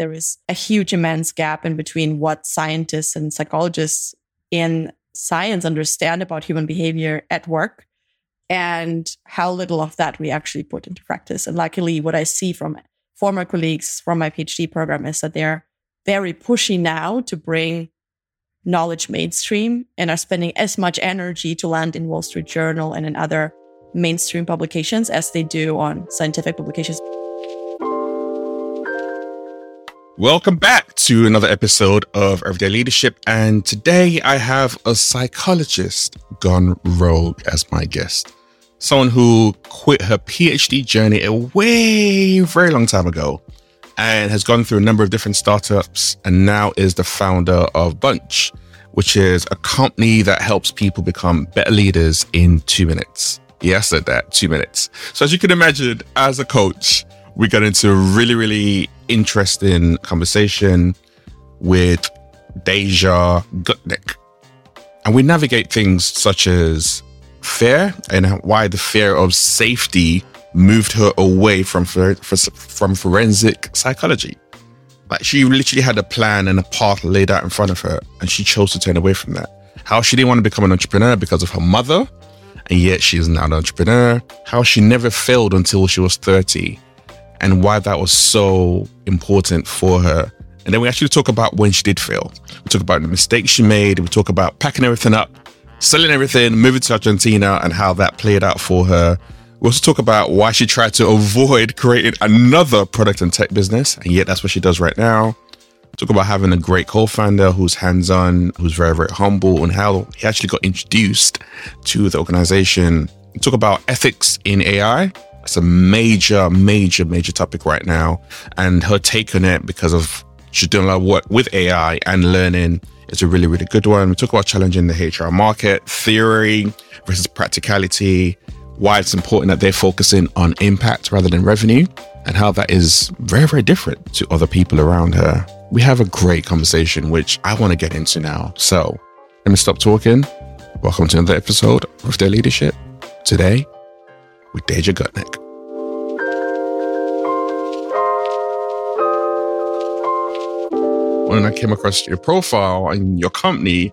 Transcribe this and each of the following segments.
there is a huge, immense gap in between what scientists and psychologists in science understand about human behavior at work and how little of that we actually put into practice. And luckily, what I see from former colleagues from my PhD program is that they're very pushy now to bring knowledge mainstream and are spending as much energy to land in Wall Street Journal and in other mainstream publications as they do on scientific publications. Welcome back to another episode of Everyday Leadership. And today I have a psychologist gone rogue as my guest. Someone who quit her PhD journey a way, very long time ago and has gone through a number of different startups and now is the founder of Bunch, which is a company that helps people become better leaders in two minutes. Yes, at that, two minutes. So as you can imagine, as a coach, we got into a really, really interesting conversation with Darja Gutnick. And we navigate things such as fear and why the fear of safety moved her away from from forensic psychology. Like she literally had a plan and a path laid out in front of her, and she chose to turn away from that. How she didn't want to become an entrepreneur because of her mother, and yet she is now an entrepreneur. How she never failed until she was 30, and why that was so important for her. And then we actually talk about when she did fail. We talk about the mistakes she made. We talk about packing everything up, selling everything, moving to Argentina, and how that played out for her. We also talk about why she tried to avoid creating another product and tech business, and yet that's what she does right now. Talk about having a great co-founder who's hands-on, who's very, very humble, and how he actually got introduced to the organization. Talk about ethics in AI. It's a major, major, major topic right now, and her take on it because of she's doing a lot of work with AI and learning is a really, really good one. We talk about challenging the HR market, theory versus practicality, why it's important that they're focusing on impact rather than revenue, and how that is very, very different to other people around her. We have a great conversation, which I want to get into now. So let me stop talking. Welcome to another episode of Their Leadership. Today with Darja Gutnick. When I came across your profile and your company,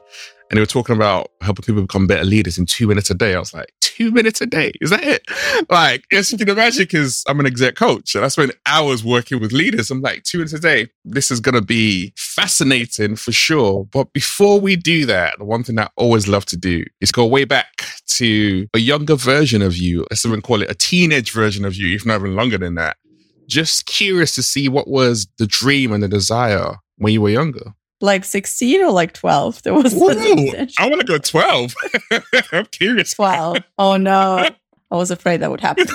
and they were talking about helping people become better leaders in two minutes a day. I was like, two minutes a day? Is that it? Like, yes, you can imagine because I'm an exec coach and I spend hours working with leaders. I'm like, two minutes a day. This is going to be fascinating for sure. But before we do that, the one thing I always love to do is go way back to a younger version of you. Let's even call it a teenage version of you, if not even longer than that. Just curious to see what was the dream and the desire when you were younger like 16 or like 12? There was I want to go 12. I'm curious. 12. Oh no. I was afraid that would happen.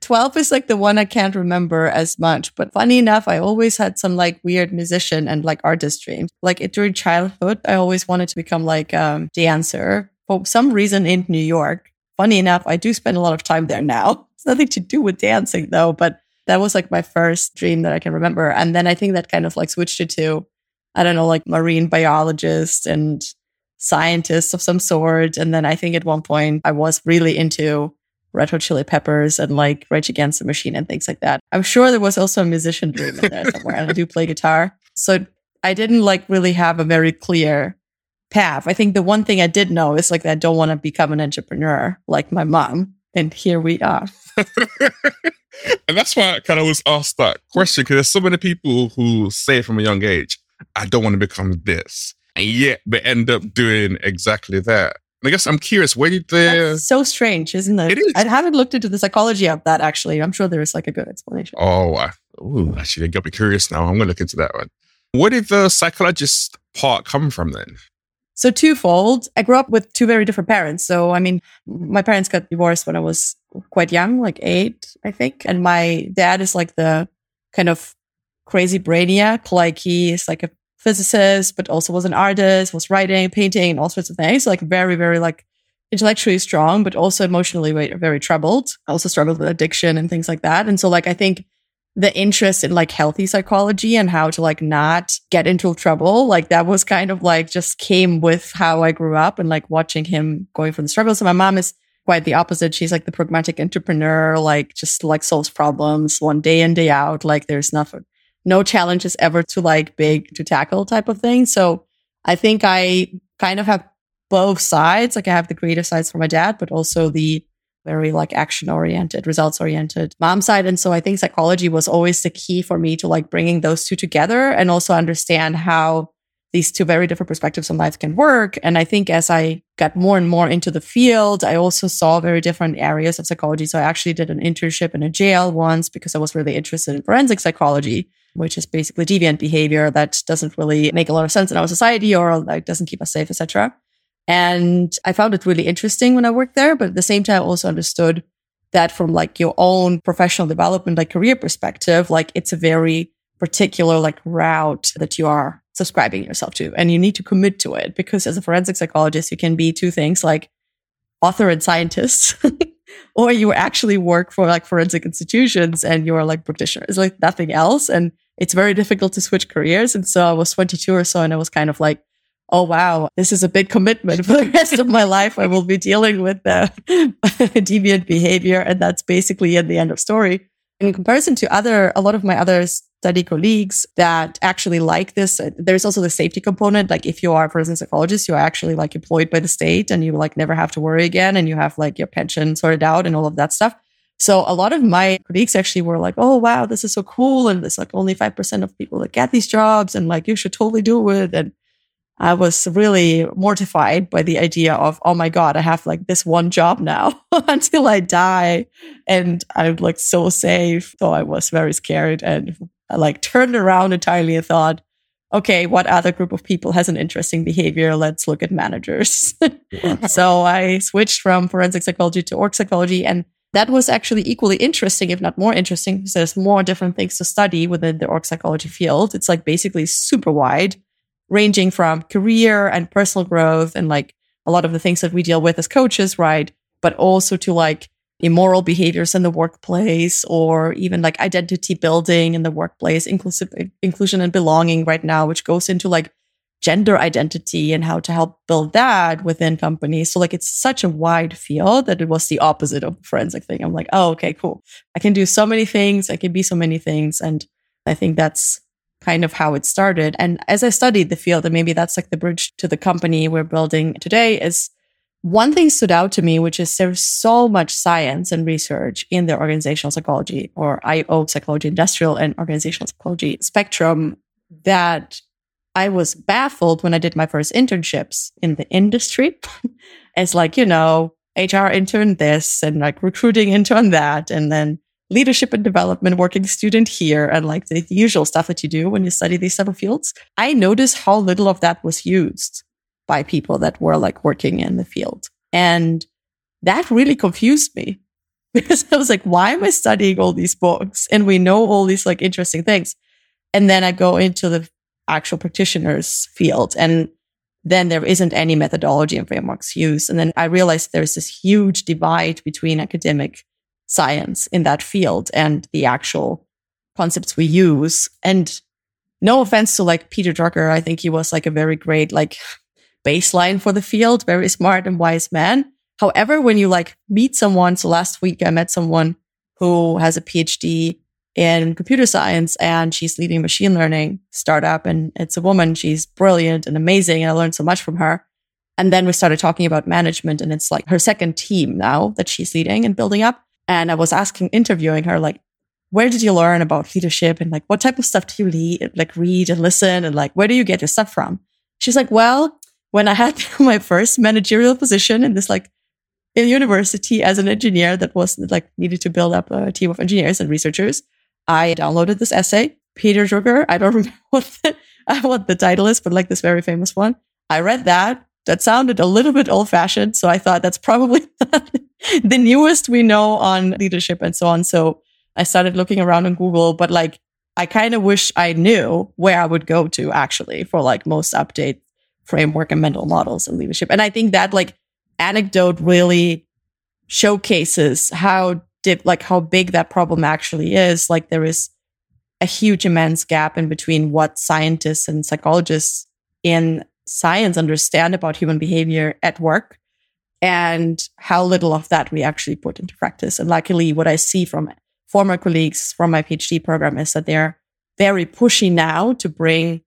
12 is like the one I can't remember as much. But funny enough, I always had some like weird musician and like artist dreams. Like during childhood, I always wanted to become like a um, dancer for some reason in New York. Funny enough, I do spend a lot of time there now. It's nothing to do with dancing though, but that was like my first dream that I can remember. And then I think that kind of like switched it to I don't know, like marine biologists and scientists of some sort. And then I think at one point I was really into Red Hot Chili Peppers and like Rage Against the Machine and things like that. I'm sure there was also a musician dream in there somewhere. and I do play guitar. So I didn't like really have a very clear path. I think the one thing I did know is like I don't want to become an entrepreneur like my mom. And here we are. and that's why I kind of was asked that question because there's so many people who say from a young age, I don't want to become this. And yet they end up doing exactly that. And I guess I'm curious, where did the so strange, isn't it? It is. I haven't looked into the psychology of that actually. I'm sure there is like a good explanation. Oh, I, ooh, actually, they got me curious now. I'm gonna look into that one. Where did the psychologist part come from then? So twofold. I grew up with two very different parents. So I mean, my parents got divorced when I was quite young, like eight, I think. And my dad is like the kind of crazy brainiac. Like he is like a physicist, but also was an artist, was writing, painting, all sorts of things. Like very, very like intellectually strong, but also emotionally very, very troubled. Also struggled with addiction and things like that. And so like I think the interest in like healthy psychology and how to like not get into trouble, like that was kind of like just came with how I grew up and like watching him going through the struggles. So my mom is quite the opposite. She's like the pragmatic entrepreneur, like just like solves problems one day in, day out. Like there's nothing no challenge is ever too like big to tackle type of thing. So I think I kind of have both sides. Like I have the creative sides for my dad, but also the very like action oriented, results oriented mom side. And so I think psychology was always the key for me to like bringing those two together and also understand how these two very different perspectives on life can work. And I think as I got more and more into the field, I also saw very different areas of psychology. So I actually did an internship in a jail once because I was really interested in forensic psychology, which is basically deviant behavior that doesn't really make a lot of sense in our society or like doesn't keep us safe, etc. And I found it really interesting when I worked there, but at the same time, I also understood that from like your own professional development, like career perspective, like it's a very particular like route that you are subscribing yourself to and you need to commit to it because as a forensic psychologist, you can be two things like author and scientist. or you actually work for like forensic institutions and you're like practitioner. It's like nothing else. And it's very difficult to switch careers. And so I was 22 or so and I was kind of like, oh wow, this is a big commitment for the rest of my life. I will be dealing with the deviant behavior. And that's basically at the end of story. In comparison to other, a lot of my other study colleagues that actually like this, uh, there's also the safety component. Like if you are a forensic psychologist, you're actually like employed by the state and you like never have to worry again and you have like your pension sorted out and all of that stuff. So a lot of my colleagues actually were like, oh, wow, this is so cool. And there's like only 5% of people that get these jobs and like you should totally do it. And I was really mortified by the idea of, oh my God, I have like this one job now until I die. And I'm like so safe. So I was very scared and I like turned around entirely and thought, okay, what other group of people has an interesting behavior? Let's look at managers. so I switched from forensic psychology to org psychology. And that was actually equally interesting, if not more interesting, because there's more different things to study within the org psychology field. It's like basically super wide ranging from career and personal growth and like a lot of the things that we deal with as coaches, right? But also to like immoral behaviors in the workplace or even like identity building in the workplace, inclusive inclusion and belonging right now, which goes into like gender identity and how to help build that within companies. So like it's such a wide field that it was the opposite of the forensic thing. I'm like, oh, okay, cool. I can do so many things. I can be so many things. And I think that's kind of how it started. And as I studied the field, and maybe that's like the bridge to the company we're building today, is one thing stood out to me, which is there's so much science and research in the organizational psychology or IO psychology, industrial and organizational psychology spectrum that I was baffled when I did my first internships in the industry. it's like, you know, HR intern this and like recruiting intern that. And then leadership and development working student here and like the usual stuff that you do when you study these type fields, I noticed how little of that was used by people that were like working in the field. And that really confused me because I was like, why am I studying all these books? And we know all these like interesting things. And then I go into the actual practitioners field and then there isn't any methodology and frameworks used. And then I realized there's this huge divide between academic science in that field and the actual concepts we use. And no offense to like Peter Drucker, I think he was like a very great like baseline for the field, very smart and wise man. However, when you like meet someone, so last week I met someone who has a PhD in computer science and she's leading a machine learning startup and it's a woman. She's brilliant and amazing. And I learned so much from her. And then we started talking about management and it's like her second team now that she's leading and building up. And I was asking, interviewing her, like, where did you learn about leadership and like what type of stuff do you lead, like read and listen and like where do you get your stuff from? She's like, well, when I had my first managerial position in this like in university as an engineer that was like needed to build up a team of engineers and researchers, I downloaded this essay, Peter Drucker. I don't remember what the, what the title is, but like this very famous one. I read that that sounded a little bit old fashioned. So I thought that's probably the newest we know on leadership and so on. So I started looking around on Google, but like I kind of wish I knew where I would go to actually for like most update framework and mental models and leadership. And I think that like anecdote really showcases how deep, like how big that problem actually is. Like there is a huge immense gap in between what scientists and psychologists in science understand about human behavior at work and how little of that we actually put into practice. And luckily, what I see from former colleagues from my PhD program is that they're very pushy now to bring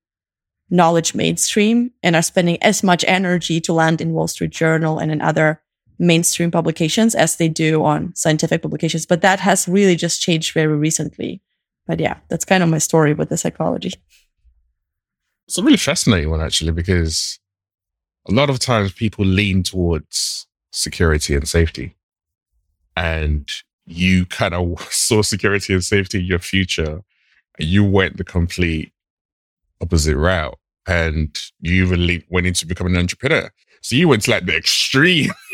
knowledge mainstream and are spending as much energy to land in Wall Street Journal and in other mainstream publications as they do on scientific publications. But that has really just changed very recently. But yeah, that's kind of my story with the psychology. It's a really fascinating one, actually, because a lot of times people lean towards security and safety. And you kind of saw security and safety in your future. You went the complete opposite route and you even went into becoming an entrepreneur. So you went to like the extreme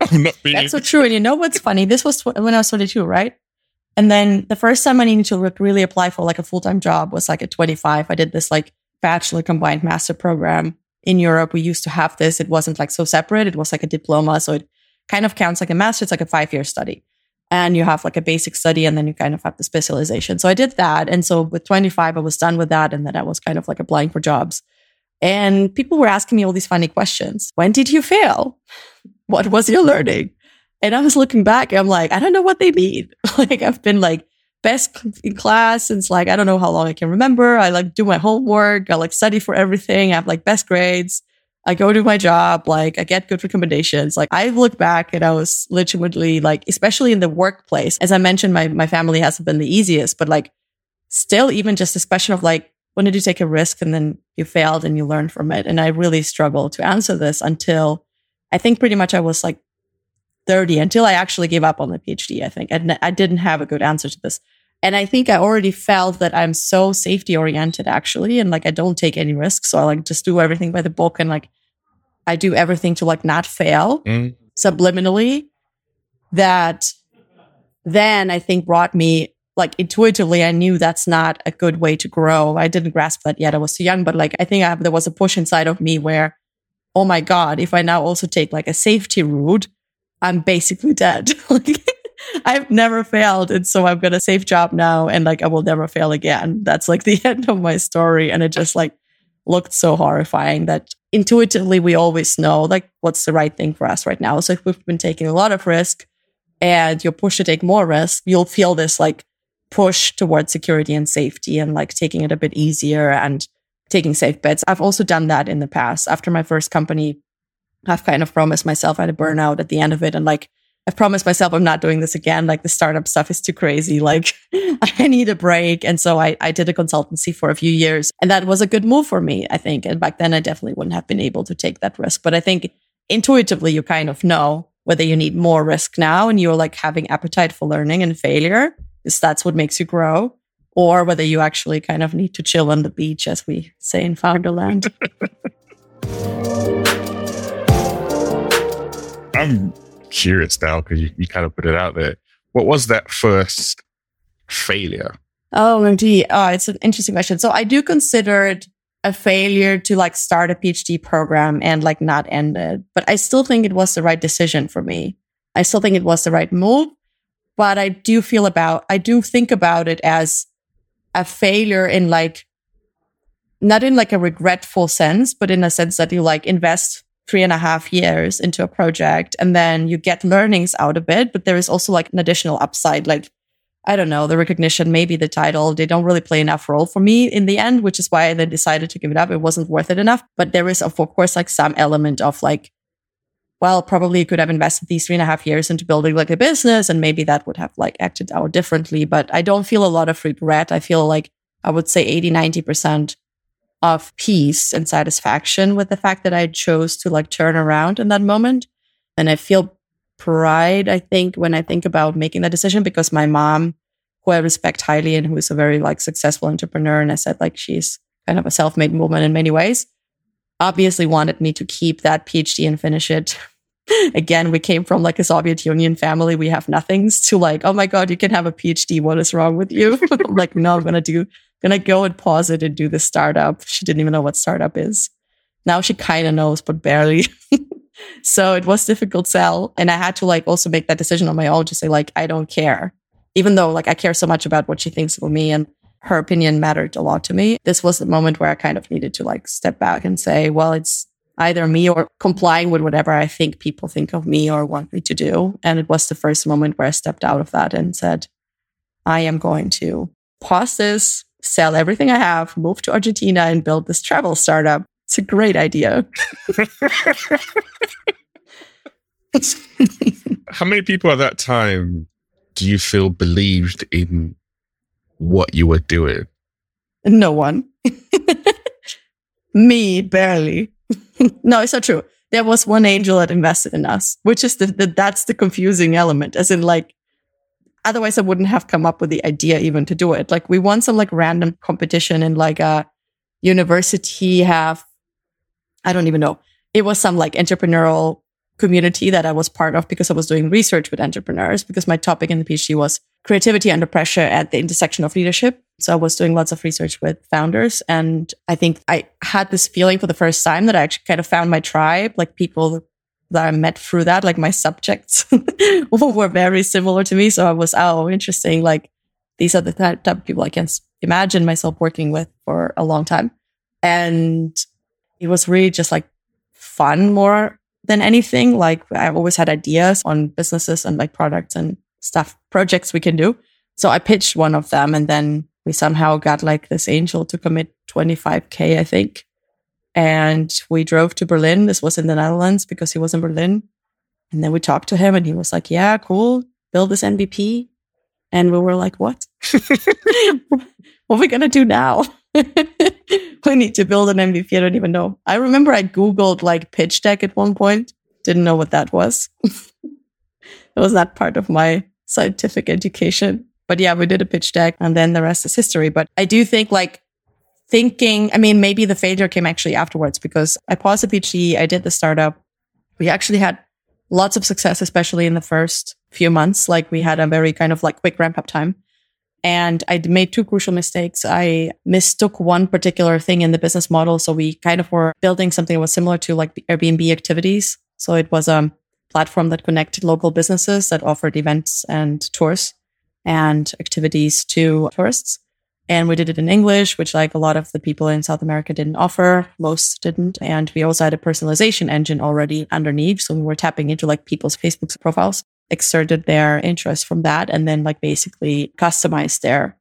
of not being. That's so true. And you know what's funny? This was when I was 22, right? And then the first time I needed to really apply for like a full time job was like at 25. I did this like bachelor combined master program in Europe. We used to have this. It wasn't like so separate. It was like a diploma. So it kind of counts like a master. It's like a five year study. And you have like a basic study and then you kind of have the specialization. So I did that. And so with 25, I was done with that. And then I was kind of like applying for jobs. And people were asking me all these funny questions. When did you fail? What was your learning? And I was looking back, I'm like, I don't know what they mean. like I've been like best in class since like, I don't know how long I can remember. I like do my homework. I like study for everything. I have like best grades. I go to my job. Like I get good recommendations. Like I look back and I was legitimately like, especially in the workplace, as I mentioned, my, my family hasn't been the easiest, but like still even just this question of like, when did you take a risk and then you failed and you learned from it? And I really struggled to answer this until I think pretty much I was like 30 until I actually gave up on the PhD, I think. And I didn't have a good answer to this. And I think I already felt that I'm so safety oriented actually. And like I don't take any risks. So I like just do everything by the book and like I do everything to like not fail mm. subliminally. That then I think brought me like intuitively, I knew that's not a good way to grow. I didn't grasp that yet. I was too young, but like I think I, there was a push inside of me where, oh my God, if I now also take like a safety route, I'm basically dead. I've never failed. And so I've got a safe job now and like I will never fail again. That's like the end of my story. And it just like looked so horrifying that intuitively we always know like what's the right thing for us right now. So if we've been taking a lot of risk and you're pushed to take more risk, you'll feel this like push towards security and safety and like taking it a bit easier and taking safe bets. I've also done that in the past. After my first company, I've kind of promised myself I had a burnout at the end of it. And like, I've promised myself I'm not doing this again. Like the startup stuff is too crazy. Like I need a break. And so I, I did a consultancy for a few years and that was a good move for me, I think. And back then I definitely wouldn't have been able to take that risk. But I think intuitively you kind of know whether you need more risk now and you're like having appetite for learning and failure because that's what makes you grow or whether you actually kind of need to chill on the beach as we say in Founderland. I'm curious now because you, you kind of put it out there. What was that first failure? Oh, indeed. Oh, uh, it's an interesting question. So I do consider it a failure to like start a PhD program and like not end it, but I still think it was the right decision for me. I still think it was the right move, but I do feel about, I do think about it as a failure in like, not in like a regretful sense, but in a sense that you like invest three and a half years into a project and then you get learnings out of it. But there is also like an additional upside, like, I don't know, the recognition, maybe the title, they don't really play enough role for me in the end, which is why I then decided to give it up. It wasn't worth it enough. But there is, of course, like some element of like, well, probably could have invested these three and a half years into building like a business and maybe that would have like acted out differently. But I don't feel a lot of regret. I feel like I would say 80, 90% of peace and satisfaction with the fact that I chose to like turn around in that moment. And I feel pride, I think, when I think about making that decision because my mom, who I respect highly and who is a very like successful entrepreneur, and I said like she's kind of a self-made woman in many ways, obviously wanted me to keep that PhD and finish it. Again, we came from like a Soviet Union family. We have nothings to like, oh my God, you can have a PhD. What is wrong with you? like, no, I'm going to do gonna go and pause it and do the startup. She didn't even know what startup is. Now she kind of knows, but barely. so it was difficult sell. And I had to like also make that decision on my own to say like, I don't care. Even though like I care so much about what she thinks of me and her opinion mattered a lot to me. This was the moment where I kind of needed to like step back and say, well, it's either me or complying with whatever I think people think of me or want me to do. And it was the first moment where I stepped out of that and said, I am going to pause this, sell everything I have, move to Argentina and build this travel startup. It's a great idea. How many people at that time do you feel believed in what you were doing? No one. Me, barely. no, it's not true. There was one angel that invested in us, which is the, the that's the confusing element. As in, like, otherwise I wouldn't have come up with the idea even to do it. Like, we won some like random competition in like a university have, I don't even know. It was some like entrepreneurial community that I was part of because I was doing research with entrepreneurs because my topic in the PhD was creativity under pressure at the intersection of leadership. So I was doing lots of research with founders. And I think I had this feeling for the first time that I actually kind of found my tribe, like people that I met through that, like my subjects were very similar to me. So I was, oh, interesting. Like these are the type, of people I can imagine myself working with for a long time. And it was really just like fun more than anything. Like I've always had ideas on businesses and like products and stuff, projects we can do. So I pitched one of them and then we somehow got like this angel to commit 25K, I think. And we drove to Berlin. This was in the Netherlands because he was in Berlin. And then we talked to him and he was like, yeah, cool. Build this MVP. And we were like, what? what are we going to do now? we need to build an MVP. I don't even know. I remember I Googled like pitch deck at one point. Didn't know what that was. it was not part of my scientific education. But yeah, we did a pitch deck and then the rest is history. But I do think like thinking, I mean, maybe the failure came actually afterwards because I paused the PhD. I did the startup. We actually had lots of success, especially in the first few months. Like we had a very kind of like quick ramp up time. And I made two crucial mistakes. I mistook one particular thing in the business model. So we kind of were building something that was similar to like the Airbnb activities. So it was a platform that connected local businesses that offered events and tours and activities to tourists. And we did it in English, which like a lot of the people in South America didn't offer. Most didn't. And we also had a personalization engine already underneath. So we were tapping into like people's Facebook profiles exerted their interest from that and then like basically customized their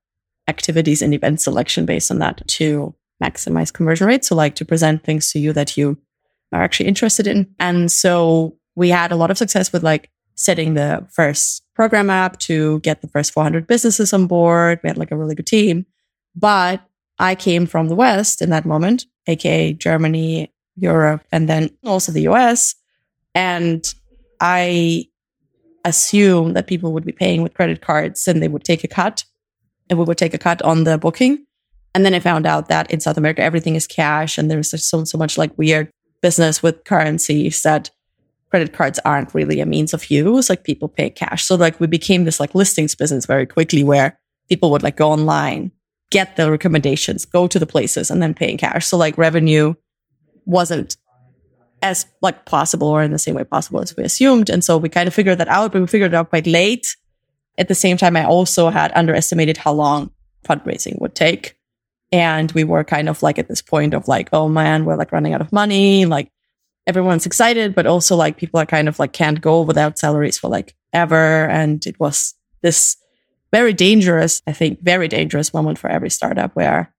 activities and event selection based on that to maximize conversion rates. So like to present things to you that you are actually interested in. And so we had a lot of success with like setting the first program up to get the first 400 businesses on board. We had like a really good team, but I came from the West in that moment, aka Germany, Europe, and then also the US. And I assume that people would be paying with credit cards and they would take a cut and we would take a cut on the booking. And then I found out that in South America, everything is cash and there's so, so much like weird business with currencies that credit cards aren't really a means of use. Like people pay cash. So like we became this like listings business very quickly where people would like go online, get the recommendations, go to the places and then pay in cash. So like revenue wasn't as like possible or in the same way possible as we assumed. And so we kind of figured that out, but we figured it out quite late. At the same time, I also had underestimated how long fundraising would take. And we were kind of like at this point of like, oh man, we're like running out of money. Like everyone's excited, but also like people are kind of like can't go without salaries for like ever. And it was this very dangerous, I think, very dangerous moment for every startup where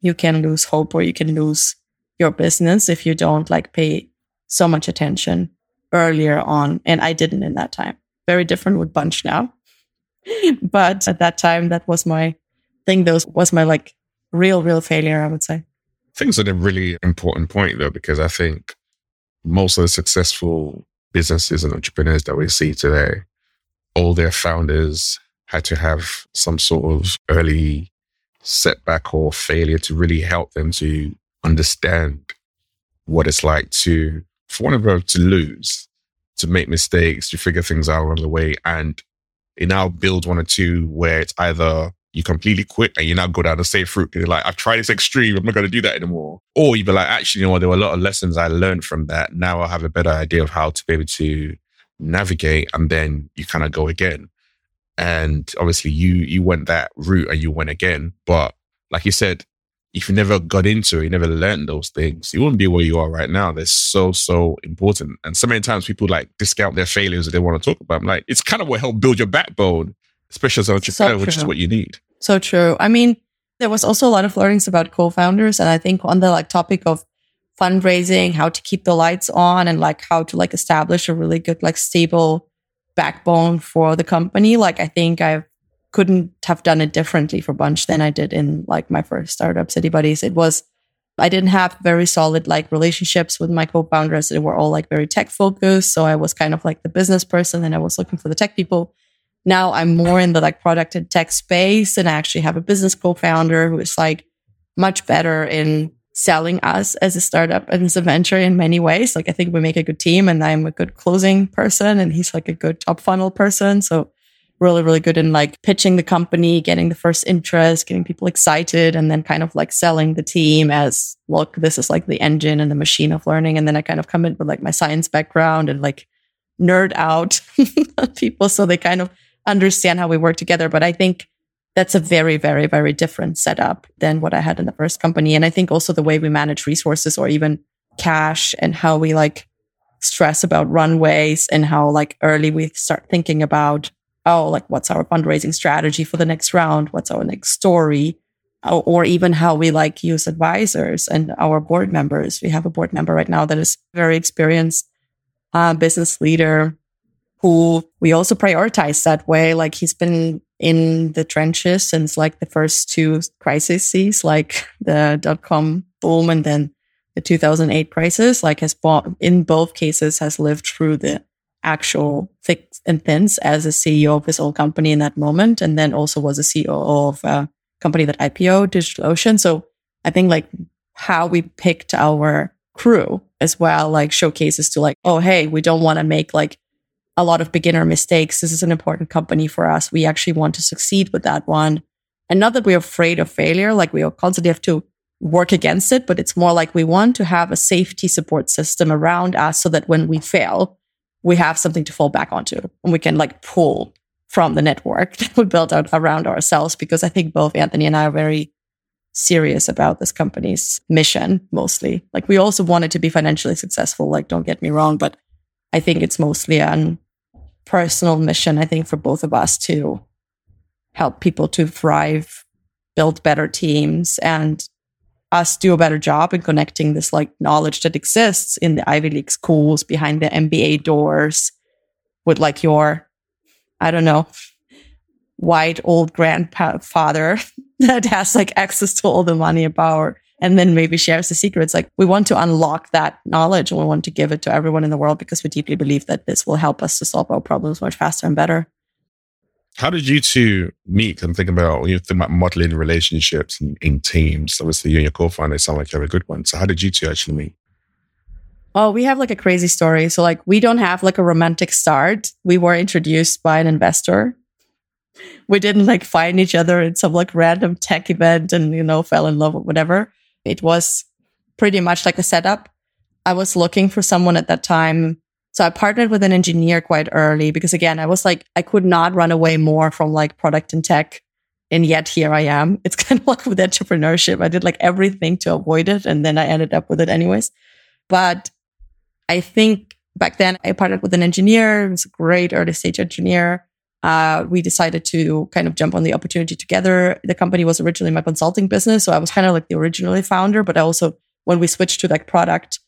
you can lose hope or you can lose your business if you don't like pay so much attention earlier on. And I didn't in that time. Very different with Bunch now. but at that time, that was my thing. Those was my like real, real failure, I would say. I think it's a really important point though, because I think most of the successful businesses and entrepreneurs that we see today, all their founders had to have some sort of early setback or failure to really help them to understand what it's like to for one of them to lose, to make mistakes, to figure things out along the way. And it now builds one or two where it's either you completely quit and you now go down the safe route. You're like, I've tried this extreme. I'm not going to do that anymore. Or you be like, actually, you know what? There were a lot of lessons I learned from that. Now I have a better idea of how to be able to navigate. And then you kind of go again. And obviously you, you went that route and you went again. But like you said, if you never got into it, you never learned those things, you wouldn't be where you are right now. They're so, so important. And so many times people like discount their failures that they want to talk about. Like, it's kind of what helped build your backbone, especially as an entrepreneur, so which is what you need. So true. I mean, there was also a lot of learnings about co-founders. And I think on the like topic of fundraising, how to keep the lights on and like how to like establish a really good, like stable backbone for the company. Like I think I couldn't have done it differently for Bunch than I did in like my first startup, Citibuddies. It was I didn't have very solid like relationships with my co-founders. They were all like very tech focused. So I was kind of like the business person and I was looking for the tech people. Now I'm more in the like product and tech space and I actually have a business co-founder who is like much better in selling us as a startup and as a venture in many ways. Like I think we make a good team and I'm a good closing person and he's like a good top funnel person. So really, really good in like pitching the company, getting the first interest, getting people excited, and then kind of like selling the team as, look, this is like the engine and the machine of learning. And then I kind of come in with like my science background and like nerd out people so they kind of understand how we work together. But I think that's a very, very, very different setup than what I had in the first company. And I think also the way we manage resources or even cash and how we like stress about runways and how like early we start thinking about oh, like what's our fundraising strategy for the next round? What's our next story? Or, or, even how we like use advisors and our board members. We have a board member right now that is very experienced uh, business leader who we also prioritize that way. Like he's been in the trenches since like the first two crises, like the dot com boom and then the 2008 crisis, like has bought in both cases has lived through the actual thick and thins as a CEO of his own company in that moment. And then also was a CEO of a company that IPO, DigitalOcean. So I think like how we picked our crew as well, like showcases to like, oh, hey, we don't want to make like a lot of beginner mistakes. This is an important company for us. We actually want to succeed with that one. And not that we're afraid of failure, like we constantly have to work against it, but it's more like we want to have a safety support system around us so that when we fail, we have something to fall back onto and we can like pull from the network that we built out around ourselves because I think both Anthony and I are very serious about this company's mission mostly. Like we also want it to be financially successful, like don't get me wrong, but I think it's mostly a personal mission, I think, for both of us to help people to thrive, build better teams and us do a better job in connecting this like knowledge that exists in the Ivy League schools behind the MBA doors with like your, I don't know, white old grandfather that has like access to all the money and power and then maybe shares the secrets. Like we want to unlock that knowledge and we want to give it to everyone in the world because we deeply believe that this will help us to solve our problems much faster and better. How did you two meet? I'm thinking about you think about modeling relationships in, in teams. Obviously, you and your co-founder sound like you have a good one. So, how did you two actually meet? Oh, we have like a crazy story. So, like, we don't have like a romantic start. We were introduced by an investor. We didn't like find each other in some like random tech event and you know fell in love or whatever. It was pretty much like a setup. I was looking for someone at that time so I partnered with an engineer quite early because again, I was like, I could not run away more from like product and tech. And yet here I am. It's kind of like with entrepreneurship. I did like everything to avoid it. And then I ended up with it anyways. But I think back then I partnered with an engineer. He was a great early stage engineer. Uh, we decided to kind of jump on the opportunity together. The company was originally my consulting business. So I was kind of like the originally founder, but I also, when we switched to like product,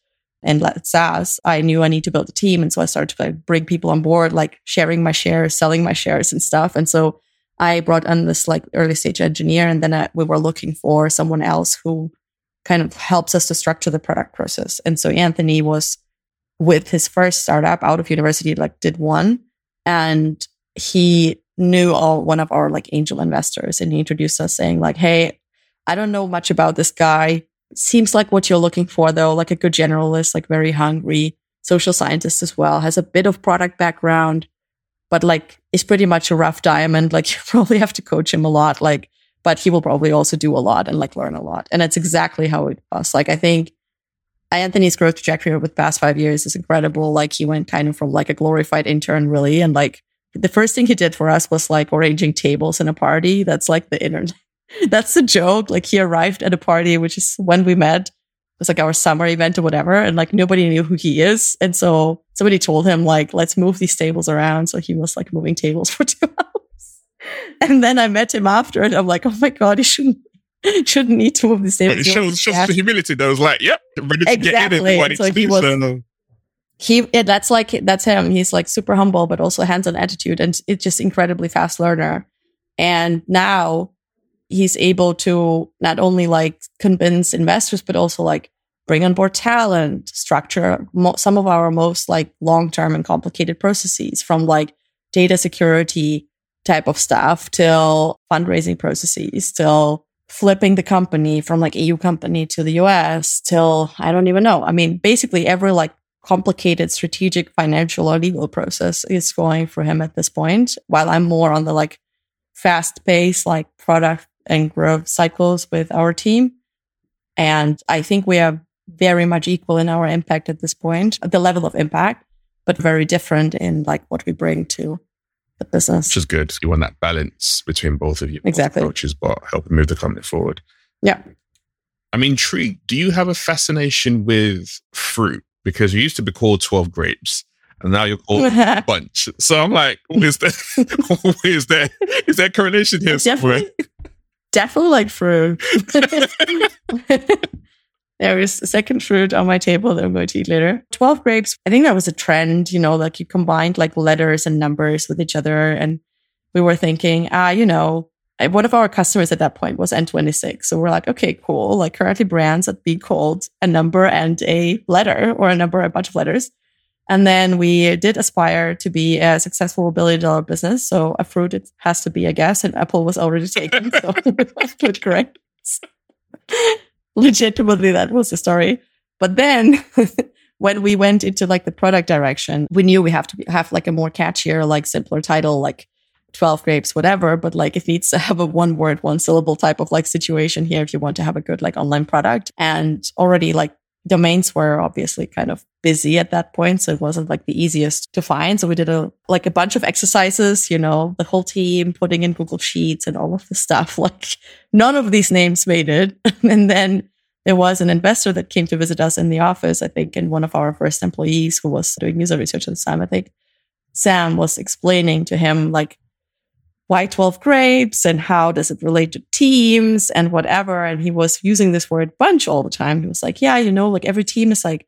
and SaaS, I knew I need to build a team. And so I started to like bring people on board, like sharing my shares, selling my shares and stuff. And so I brought on this like early stage engineer. And then I, we were looking for someone else who kind of helps us to structure the product process. And so Anthony was with his first startup out of university, like did one and he knew all one of our like angel investors and he introduced us saying like, Hey, I don't know much about this guy seems like what you're looking for though, like a good generalist, like very hungry, social scientist as well, has a bit of product background, but like is pretty much a rough diamond. Like you probably have to coach him a lot, like, but he will probably also do a lot and like learn a lot. And it's exactly how it was. Like I think Anthony's growth trajectory over the past five years is incredible. Like he went kind of from like a glorified intern really and like the first thing he did for us was like arranging tables in a party. That's like the internet that's the joke. Like he arrived at a party, which is when we met. It was like our summer event or whatever. And like nobody knew who he is. And so somebody told him like, let's move these tables around. So he was like moving tables for two hours. and then I met him after, and I'm like, oh my god, he shouldn't shouldn't need to move the same. It shows, shows the humility. That was like, yep, ready to exactly. get in. So he was. So. He, yeah, that's like that's him. He's like super humble, but also hands-on attitude, and it's just incredibly fast learner. And now he's able to not only like convince investors, but also like bring on board talent, structure mo- some of our most like long-term and complicated processes from like data security type of stuff till fundraising processes till flipping the company from like EU company to the US till I don't even know. I mean, basically every like complicated strategic financial or legal process is going for him at this point, while I'm more on the like fast pace, like product and growth cycles with our team. And I think we are very much equal in our impact at this point, the level of impact, but very different in like what we bring to the business. Which is good. You want that balance between both of you. Exactly. Approaches, but helping move the company forward. Yeah. I'm intrigued. Do you have a fascination with fruit? Because you used to be called 12 grapes and now you're called a bunch. So I'm like, where's that? where's that? Is that correlation here definitely, Definitely like fruit. there is a second fruit on my table that I'm going to eat later. 12 grapes. I think that was a trend, you know, like you combined like letters and numbers with each other. And we were thinking, ah, you know, one of our customers at that point was N26. So we're like, okay, cool. Like currently brands that be called a number and a letter or a number, a bunch of letters. And then we did aspire to be a successful billion dollar business. So a fruit it has to be, I guess. And Apple was already taken. So good correct. legitimately that was the story. But then when we went into like the product direction, we knew we have to be, have like a more catchier, like simpler title, like 12 grapes, whatever. But like it needs to have a one word, one syllable type of like situation here if you want to have a good like online product. And already like domains were obviously kind of busy at that point. So it wasn't like the easiest to find. So we did a, like a bunch of exercises, you know, the whole team putting in Google Sheets and all of the stuff. Like none of these names made it. and then there was an investor that came to visit us in the office, I think, and one of our first employees who was doing user research at the time, I think Sam was explaining to him like why 12 grapes and how does it relate to teams and whatever. And he was using this word bunch all the time. He was like, yeah, you know, like every team is like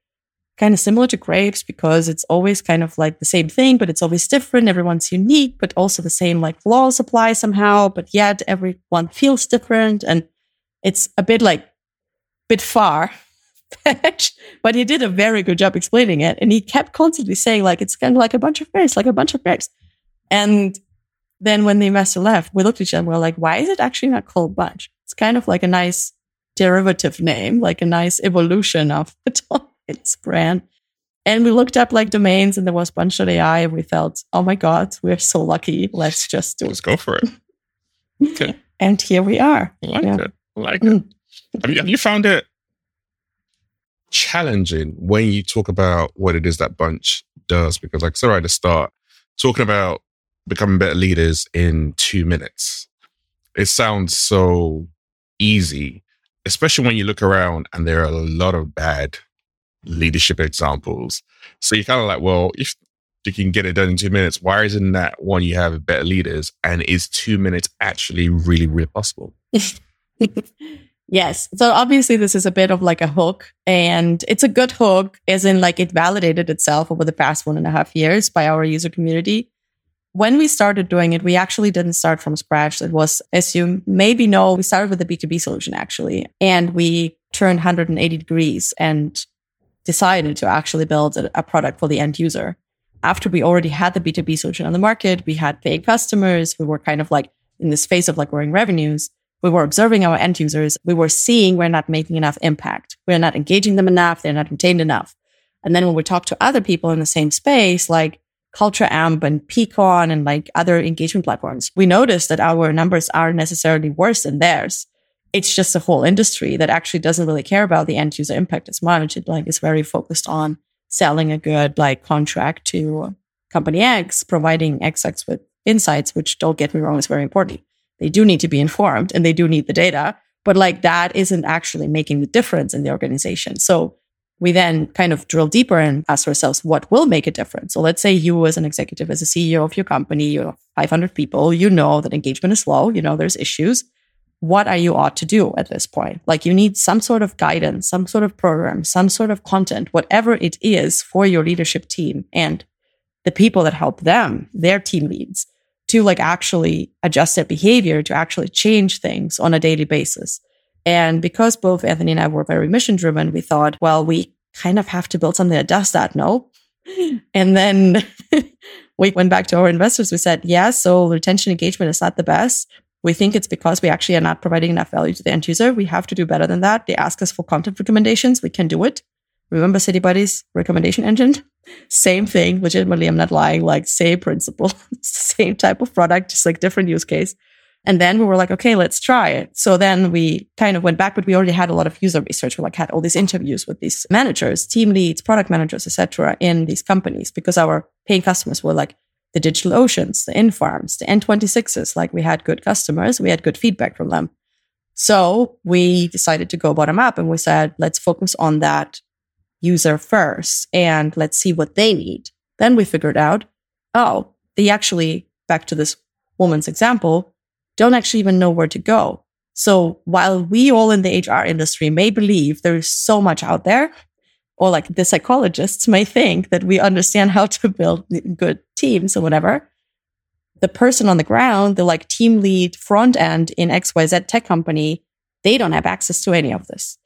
kind of similar to grapes because it's always kind of like the same thing, but it's always different. Everyone's unique, but also the same like laws apply somehow, but yet everyone feels different. And it's a bit like, bit far but he did a very good job explaining it. And he kept constantly saying, like, it's kind of like a bunch of grapes, like a bunch of grapes. And then when the investor left, we looked at each other and we are like, why is it actually not called bunch? It's kind of like a nice derivative name, like a nice evolution of the its brand. And we looked up like domains and there was bunch.ai and we felt, oh my God, we're so lucky. Let's just do Let's go for it. Okay. and here we are. I like yeah. it. I like mm. it. Have you, have you found it challenging when you talk about what it is that bunch does? Because like sorry at the start, talking about becoming better leaders in two minutes. It sounds so easy, especially when you look around and there are a lot of bad leadership examples. So you're kind of like, well, if you can get it done in two minutes, why isn't that one you have better leaders? And is two minutes actually really, really possible? Yes. So obviously this is a bit of like a hook and it's a good hook as in like it validated itself over the past one and a half years by our user community. When we started doing it, we actually didn't start from scratch. It was, as you maybe know, we started with a B2B solution actually, and we turned 180 degrees and decided to actually build a, a product for the end user. After we already had the B2B solution on the market, we had paid customers. We were kind of like in this phase of like growing revenues we were observing our end users. We were seeing we're not making enough impact. We're not engaging them enough. They're not retained enough. And then when we talk to other people in the same space, like Culture Amp and Peakon and like other engagement platforms, we notice that our numbers aren't necessarily worse than theirs. It's just a whole industry that actually doesn't really care about the end user impact as much. It like is very focused on selling a good like contract to company X, providing XX with insights, which don't get me wrong is very important they do need to be informed and they do need the data, but like that isn't actually making the difference in the organization. So we then kind of drill deeper and ask ourselves what will make a difference. So let's say you as an executive, as a CEO of your company, you have 500 people. You know that engagement is low. You know there's issues. What are you ought to do at this point? Like you need some sort of guidance, some sort of program, some sort of content, whatever it is for your leadership team and the people that help them, their team leads to like actually adjust their behavior, to actually change things on a daily basis. And because both Anthony and I were very mission driven, we thought, well, we kind of have to build something that does that, no? And then we went back to our investors. We said, yeah, so retention engagement is not the best. We think it's because we actually are not providing enough value to the end user. We have to do better than that. They ask us for content recommendations. We can do it. Remember Citibuddies recommendation engine? Same thing. Legitimately, I'm not lying. Like same principle, same type of product, just like different use case. And then we were like, okay, let's try it. So then we kind of went back, but we already had a lot of user research. We like had all these interviews with these managers, team leads, product managers, etc., in these companies because our paying customers were like the DigitalOceans, the Infarms, the N26s. Like we had good customers, we had good feedback from them. So we decided to go bottom up and we said, let's focus on that user first and let's see what they need. Then we figured out, oh, they actually, back to this woman's example, don't actually even know where to go. So while we all in the HR industry may believe there is so much out there, or like the psychologists may think that we understand how to build good teams or whatever, the person on the ground, the like team lead front end in XYZ tech company, they don't have access to any of this.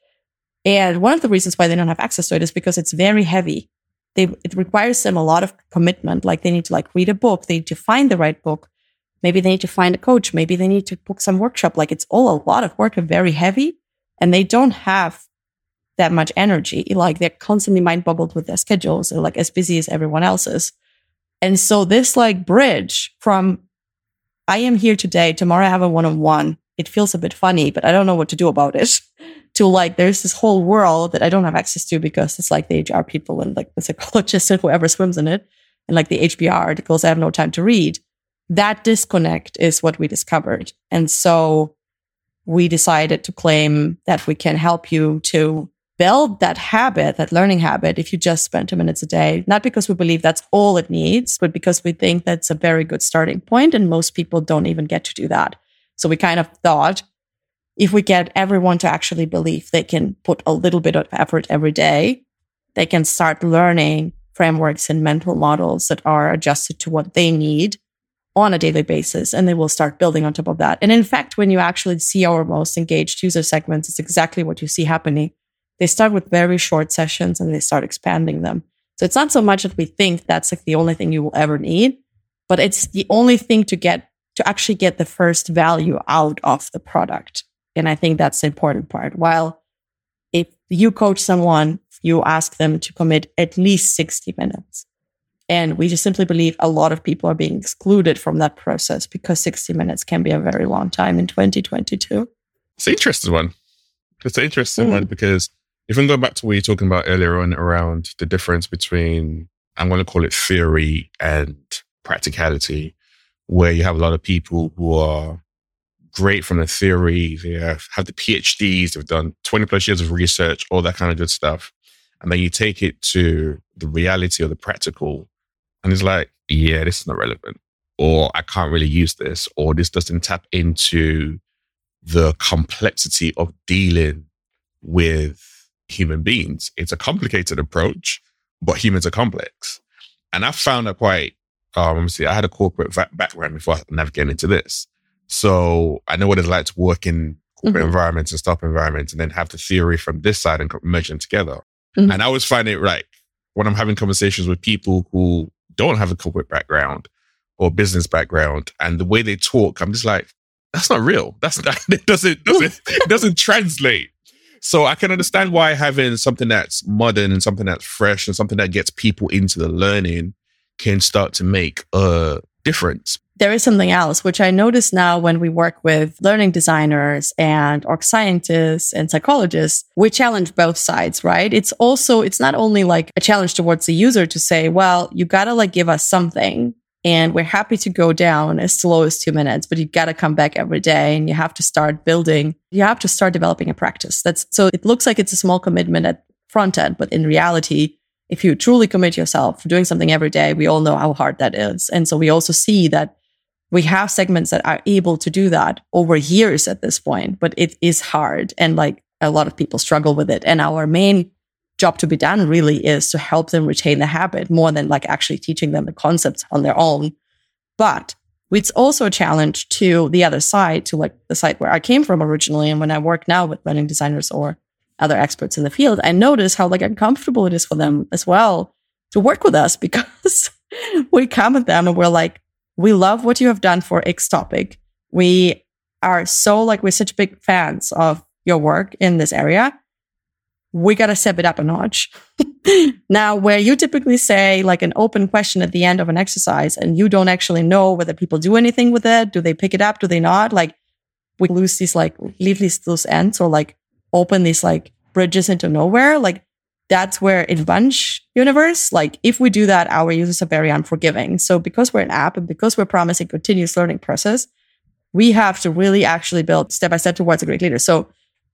And one of the reasons why they don't have access to it is because it's very heavy. They, it requires them a lot of commitment. Like they need to like read a book. They need to find the right book. Maybe they need to find a coach. Maybe they need to book some workshop. Like it's all a lot of work and very heavy. And they don't have that much energy. Like they're constantly mind boggled with their schedules. They're like as busy as everyone else is. And so this like bridge from I am here today, tomorrow I have a one on one. It feels a bit funny, but I don't know what to do about it. to like, there's this whole world that I don't have access to because it's like the HR people and like the psychologists and whoever swims in it and like the HBR articles I have no time to read that disconnect is what we discovered. And so we decided to claim that we can help you to build that habit, that learning habit, if you just spend two minutes a day, not because we believe that's all it needs, but because we think that's a very good starting point And most people don't even get to do that. So we kind of thought if we get everyone to actually believe they can put a little bit of effort every day, they can start learning frameworks and mental models that are adjusted to what they need on a daily basis and they will start building on top of that. And in fact, when you actually see our most engaged user segments, it's exactly what you see happening. They start with very short sessions and they start expanding them. So it's not so much that we think that's like the only thing you will ever need, but it's the only thing to get to actually get the first value out of the product. And I think that's the important part. While if you coach someone, you ask them to commit at least 60 minutes. And we just simply believe a lot of people are being excluded from that process because 60 minutes can be a very long time in 2022. It's an interesting one. It's an interesting mm-hmm. one because if I'm going back to what you're talking about earlier on around the difference between, I'm going to call it theory and practicality, where you have a lot of people who are great from the theory, they have, have the PhDs, they've done 20 plus years of research, all that kind of good stuff. And then you take it to the reality or the practical and it's like, yeah, this is not relevant, or I can't really use this, or this doesn't tap into the complexity of dealing with human beings. It's a complicated approach, but humans are complex. And I found that quite, um, obviously, I had a corporate background before I navigated into this. So I know what it's like to work in corporate mm-hmm. environments and startup environments and then have the theory from this side and merge them together. Mm-hmm. And I always find it like when I'm having conversations with people who don't have a corporate background or business background, and the way they talk, I'm just like, that's not real. That's not, it doesn't doesn't it doesn't translate. So I can understand why having something that's modern and something that's fresh and something that gets people into the learning can start to make a difference there is something else, which I notice now when we work with learning designers and org scientists and psychologists, we challenge both sides, right? It's also, it's not only like a challenge towards the user to say, well, you gotta like give us something and we're happy to go down as slow as two minutes, but you gotta come back every day and you have to start building, you have to start developing a practice. That's so it looks like it's a small commitment at front end, but in reality, if you truly commit yourself doing something every day, we all know how hard that is. And so we also see that we have segments that are able to do that over years at this point, but it is hard. And like a lot of people struggle with it. And our main job to be done really is to help them retain the habit more than like actually teaching them the concepts on their own. But it's also a challenge to the other side, to like the side where I came from originally. And when I work now with learning designers or other experts in the field, I notice how like uncomfortable it is for them as well to work with us because we come at them and we're like, we love what you have done for X topic. We are so like, we're such big fans of your work in this area. We got to step it up a notch. now, where you typically say like an open question at the end of an exercise and you don't actually know whether people do anything with it, do they pick it up? Do they not? Like we lose these like leave these loose ends or like open these like bridges into nowhere. Like that's where in bunch universe, like if we do that, our users are very unforgiving. So because we're an app and because we're promising continuous learning process, we have to really actually build step by step towards a great leader. So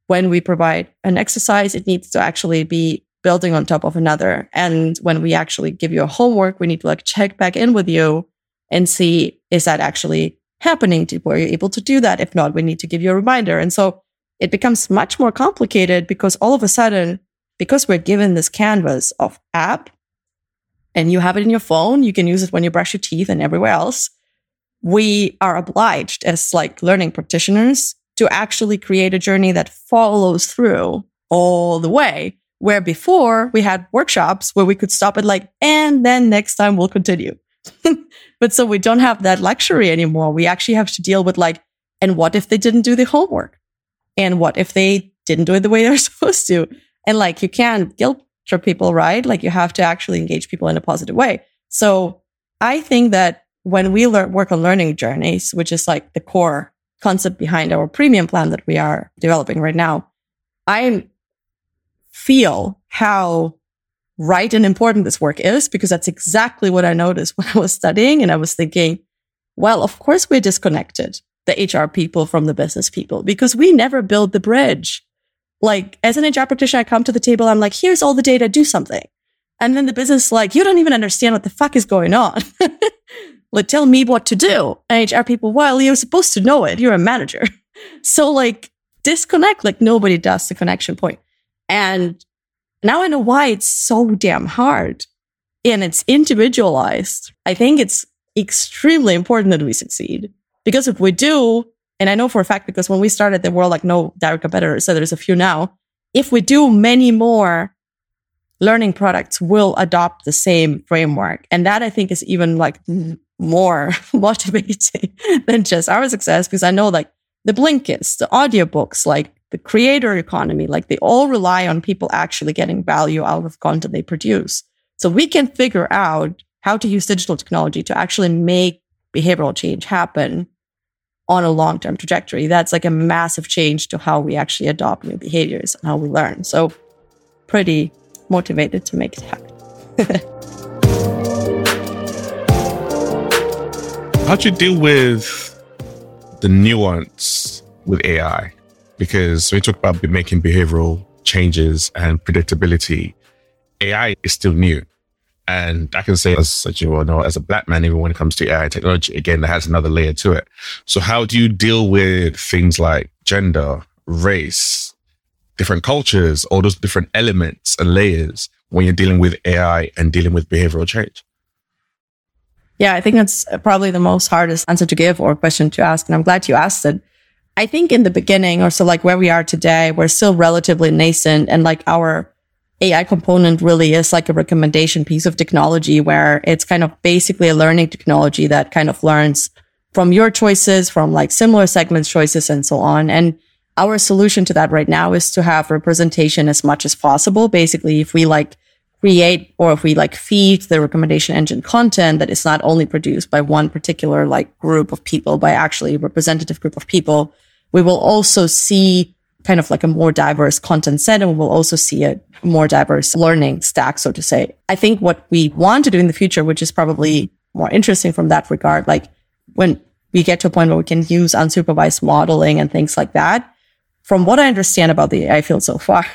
when we provide an exercise, it needs to actually be building on top of another. And when we actually give you a homework, we need to like check back in with you and see, is that actually happening? Were you able to do that? If not, we need to give you a reminder. And so it becomes much more complicated because all of a sudden because we're given this canvas of app and you have it in your phone, you can use it when you brush your teeth and everywhere else. We are obliged as like learning practitioners to actually create a journey that follows through all the way. Where before we had workshops where we could stop it like, and then next time we'll continue. but so we don't have that luxury anymore. We actually have to deal with like, and what if they didn't do the homework? And what if they didn't do it the way they're supposed to? And like you can't guilt trip people, right? Like you have to actually engage people in a positive way. So I think that when we learn, work on learning journeys, which is like the core concept behind our premium plan that we are developing right now, I feel how right and important this work is because that's exactly what I noticed when I was studying. And I was thinking, well, of course we're disconnected, the HR people from the business people, because we never build the bridge like as an HR practitioner, I come to the table, I'm like, here's all the data, do something. And then the business like, you don't even understand what the fuck is going on. like, tell me what to do. And HR people, well, you're supposed to know it. You're a manager. So like disconnect, like nobody does the connection point. And now I know why it's so damn hard and it's individualized. I think it's extremely important that we succeed because if we do, and I know for a fact because when we started, there were like no direct competitors. So there's a few now. If we do many more learning products will adopt the same framework. And that I think is even like more motivating than just our success because I know like the Blinkist, the audiobooks, like the creator economy, like they all rely on people actually getting value out of content they produce. So we can figure out how to use digital technology to actually make behavioral change happen on a long term trajectory. That's like a massive change to how we actually adopt new behaviors and how we learn. So, pretty motivated to make it happen. How'd you deal with the nuance with AI? Because we talk about making behavioral changes and predictability, AI is still new. And I can say, as, as you well know, as a black man, even when it comes to AI technology, again, that has another layer to it. So how do you deal with things like gender, race, different cultures, all those different elements and layers when you're dealing with AI and dealing with behavioral change? Yeah, I think that's probably the most hardest answer to give or question to ask. And I'm glad you asked it. I think in the beginning, or so like where we are today, we're still relatively nascent and like our AI component really is like a recommendation piece of technology where it's kind of basically a learning technology that kind of learns from your choices, from like similar segments choices and so on. And our solution to that right now is to have representation as much as possible. Basically, if we like create or if we like feed the recommendation engine content that is not only produced by one particular like group of people, by actually a representative group of people, we will also see kind of like a more diverse content set and we will also see a more diverse learning stack, so to say. I think what we want to do in the future, which is probably more interesting from that regard, like when we get to a point where we can use unsupervised modeling and things like that, from what I understand about the AI field so far,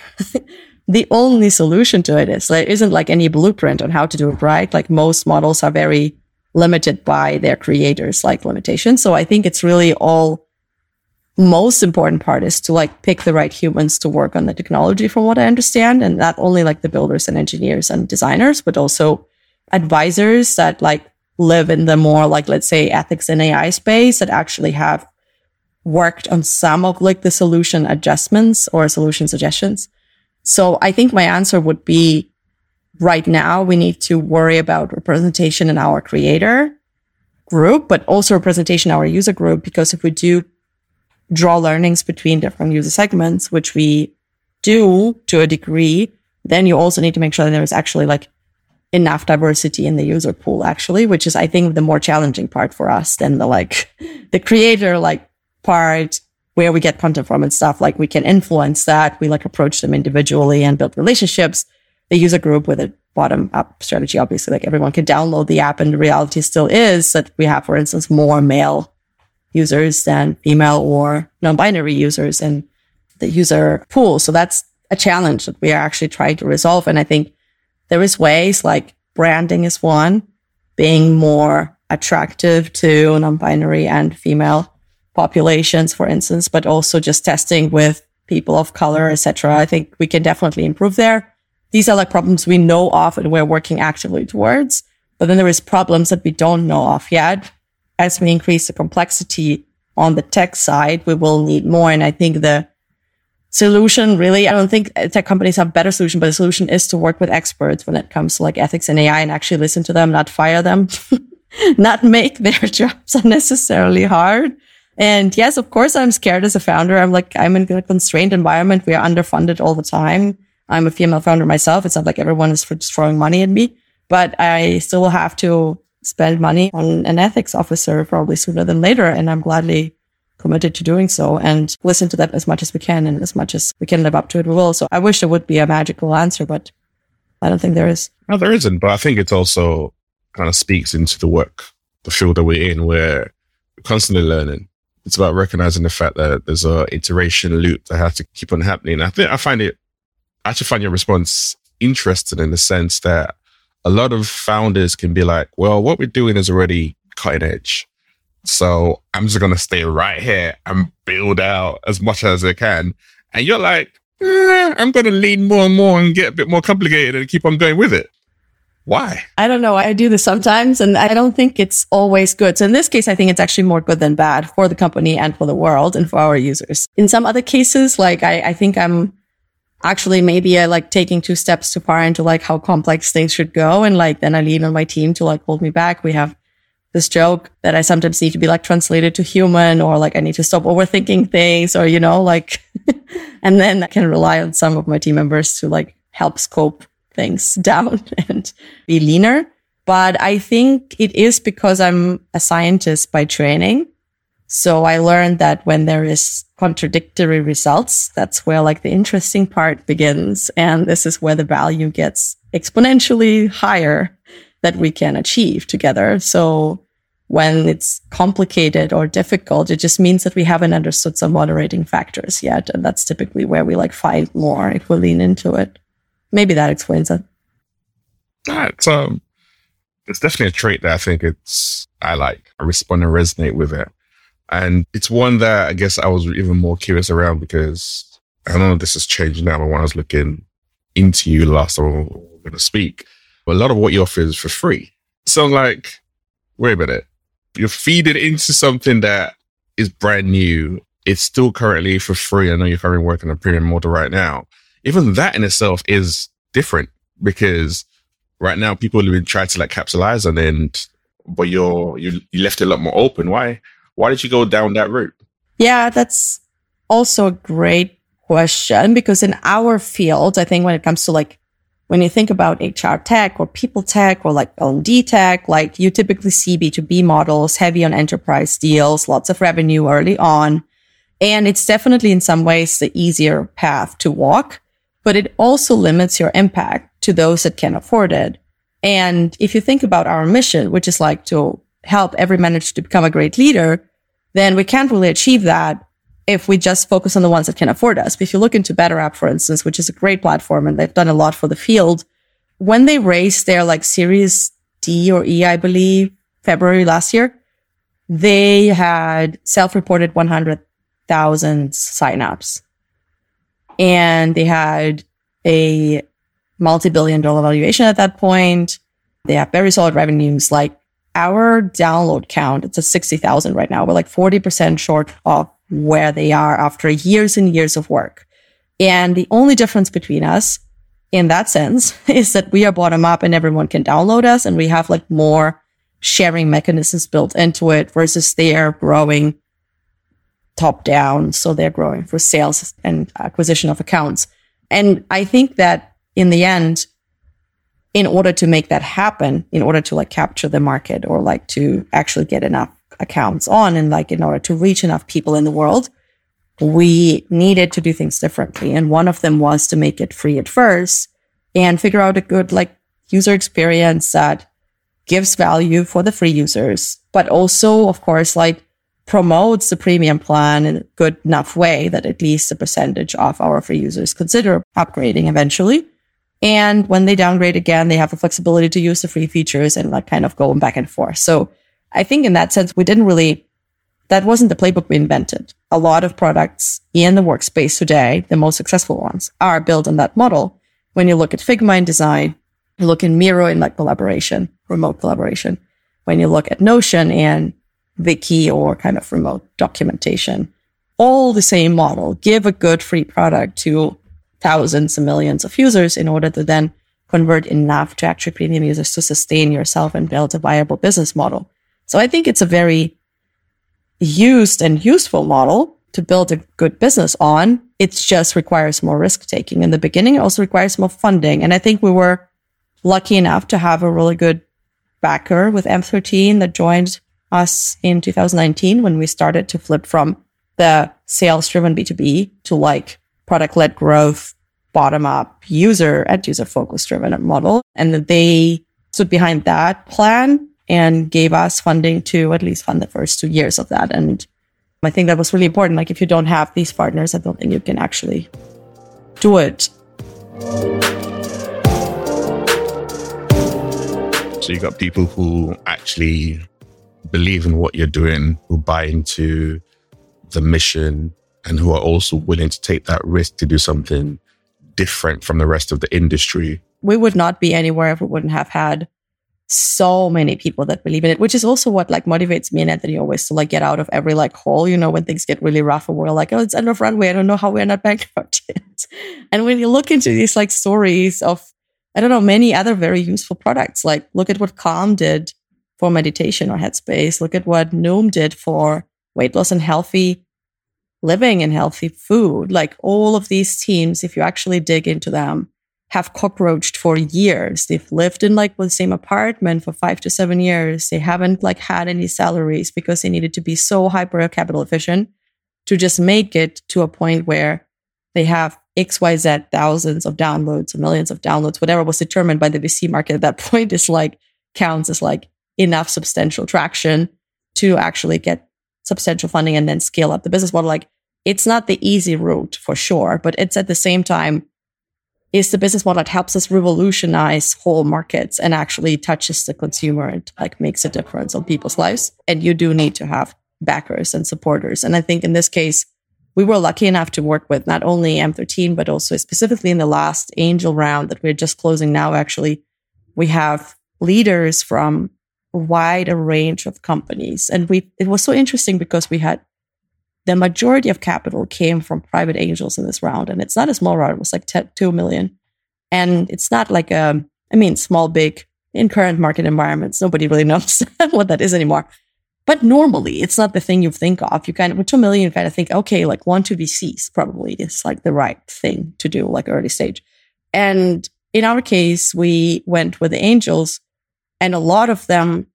the only solution to it is there isn't like any blueprint on how to do it right. Like most models are very limited by their creators like limitations. So I think it's really all most important part is to like pick the right humans to work on the technology from what I understand. And not only like the builders and engineers and designers, but also advisors that like live in the more like, let's say ethics and AI space that actually have worked on some of like the solution adjustments or solution suggestions. So I think my answer would be right now we need to worry about representation in our creator group, but also representation in our user group. Because if we do draw learnings between different user segments, which we do to a degree, then you also need to make sure that there is actually like enough diversity in the user pool, actually, which is, I think, the more challenging part for us than the like the creator like part where we get content from and stuff. Like we can influence that. We like approach them individually and build relationships. The user group with a bottom up strategy, obviously, like everyone can download the app and the reality still is that we have, for instance, more male users than female or non-binary users in the user pool. So that's a challenge that we are actually trying to resolve. And I think there is ways like branding is one, being more attractive to non-binary and female populations, for instance, but also just testing with people of color, etc. I think we can definitely improve there. These are like problems we know of and we're working actively towards. But then there is problems that we don't know of yet as we increase the complexity on the tech side, we will need more. And I think the solution really, I don't think tech companies have better solution, but the solution is to work with experts when it comes to like ethics and AI and actually listen to them, not fire them, not make their jobs unnecessarily hard. And yes, of course, I'm scared as a founder. I'm like, I'm in a constrained environment. We are underfunded all the time. I'm a female founder myself. It's not like everyone is just throwing money at me, but I still will have to spend money on an ethics officer probably sooner than later. And I'm gladly committed to doing so and listen to that as much as we can and as much as we can live up to it, we will. So I wish there would be a magical answer, but I don't think there is. No, there isn't. But I think it also kind of speaks into the work, the field that we're in, where we're constantly learning. It's about recognizing the fact that there's a iteration loop that has to keep on happening. I think I find it, I actually find your response interesting in the sense that a lot of founders can be like, well, what we're doing is already cutting edge. So I'm just going to stay right here and build out as much as I can. And you're like, eh, I'm going to lean more and more and get a bit more complicated and keep on going with it. Why? I don't know. I do this sometimes and I don't think it's always good. So in this case, I think it's actually more good than bad for the company and for the world and for our users. In some other cases, like I, I think I'm actually maybe I like taking two steps too far into like how complex things should go. And like, then I lean on my team to like hold me back. We have this joke that I sometimes need to be like translated to human or like I need to stop overthinking things or, you know, like, and then I can rely on some of my team members to like help scope things down and be leaner. But I think it is because I'm a scientist by training. So I learned that when there is contradictory results, that's where like the interesting part begins. And this is where the value gets exponentially higher that we can achieve together. So when it's complicated or difficult, it just means that we haven't understood some moderating factors yet. And that's typically where we like find more if we lean into it. Maybe that explains it. That's um it's definitely a trait that I think it's I like. I respond and resonate with it. And it's one that I guess I was even more curious around because I don't know this has changed now, but when I was looking into you last time we were going to speak, but a lot of what you offer is for free. So I'm like, wait a minute. You're feeding into something that is brand new. It's still currently for free. I know you're currently working on a premium model right now. Even that in itself is different because right now people have been trying to like capitalize on it, but you're, you, you left it a lot more open. Why? Why did you go down that route? Yeah, that's also a great question because in our field, I think when it comes to like when you think about HR tech or people tech or like L&D tech, like you typically see B2B models heavy on enterprise deals, lots of revenue early on. And it's definitely in some ways the easier path to walk, but it also limits your impact to those that can afford it. And if you think about our mission, which is like to help every manager to become a great leader, then we can't really achieve that if we just focus on the ones that can afford us. But If you look into BetterUp, for instance, which is a great platform and they've done a lot for the field, when they raised their like series D or E, I believe, February last year, they had self-reported 100,000 signups and they had a multi-billion dollar valuation at that point. They have very solid revenues. Like our download count, it's at 60,000 right now. We're like 40% short of where they are after years and years of work. And the only difference between us in that sense is that we are bottom up and everyone can download us and we have like more sharing mechanisms built into it versus they are growing top down. So they're growing for sales and acquisition of accounts. And I think that in the end, in order to make that happen, in order to like capture the market or like to actually get enough accounts on and like in order to reach enough people in the world, we needed to do things differently. And one of them was to make it free at first and figure out a good like user experience that gives value for the free users, but also, of course, like promotes the premium plan in a good enough way that at least a percentage of our free users consider upgrading eventually. And when they downgrade again, they have the flexibility to use the free features and like kind of going back and forth. So I think in that sense, we didn't really, that wasn't the playbook we invented. A lot of products in the workspace today, the most successful ones are built on that model. When you look at Figma in design, you look in Miro in like collaboration, remote collaboration. When you look at Notion and Wiki or kind of remote documentation, all the same model. Give a good free product to thousands and millions of users in order to then convert enough to actual premium users to sustain yourself and build a viable business model. So I think it's a very used and useful model to build a good business on. It just requires more risk taking in the beginning. It also requires more funding. And I think we were lucky enough to have a really good backer with M13 that joined us in 2019 when we started to flip from the sales driven B2B to like product led growth, bottom up user and user focus driven model. And they stood behind that plan and gave us funding to at least fund the first two years of that. And I think that was really important. Like if you don't have these partners, I don't think you can actually do it. So you got people who actually believe in what you're doing, who buy into the mission, and who are also willing to take that risk to do something different from the rest of the industry. We would not be anywhere if we wouldn't have had so many people that believe in it, which is also what like motivates me and Anthony always to like get out of every like hole, you know, when things get really rough and we're like, oh, it's end of runway. I don't know how we're not bankrupt yet. and when you look into these like stories of, I don't know, many other very useful products, like look at what Calm did for meditation or headspace. Look at what Noom did for weight loss and healthy living and healthy food. Like all of these teams, if you actually dig into them, have cockroached for years. They've lived in like the same apartment for five to seven years. They haven't like had any salaries because they needed to be so hyper capital efficient to just make it to a point where they have XYZ thousands of downloads, millions of downloads, whatever was determined by the VC market at that point is like counts as like enough substantial traction to actually get substantial funding and then scale up the business model. Like it's not the easy route for sure, but it's at the same time is the business model that helps us revolutionize whole markets and actually touches the consumer and like makes a difference on people's lives. And you do need to have backers and supporters. And I think in this case, we were lucky enough to work with not only M13, but also specifically in the last angel round that we're just closing now. Actually, we have leaders from a wide range of companies. And we, it was so interesting because we had the majority of capital came from private angels in this round. And it's not a small round. It was like 10, 2 million. And it's not like a, I mean, small, big in current market environments. Nobody really knows what that is anymore. But normally it's not the thing you think of. You kind of, with 2 million, you kind of think, okay, like one, two VCs probably is like the right thing to do, like early stage. And in our case, we went with the angels and a lot of them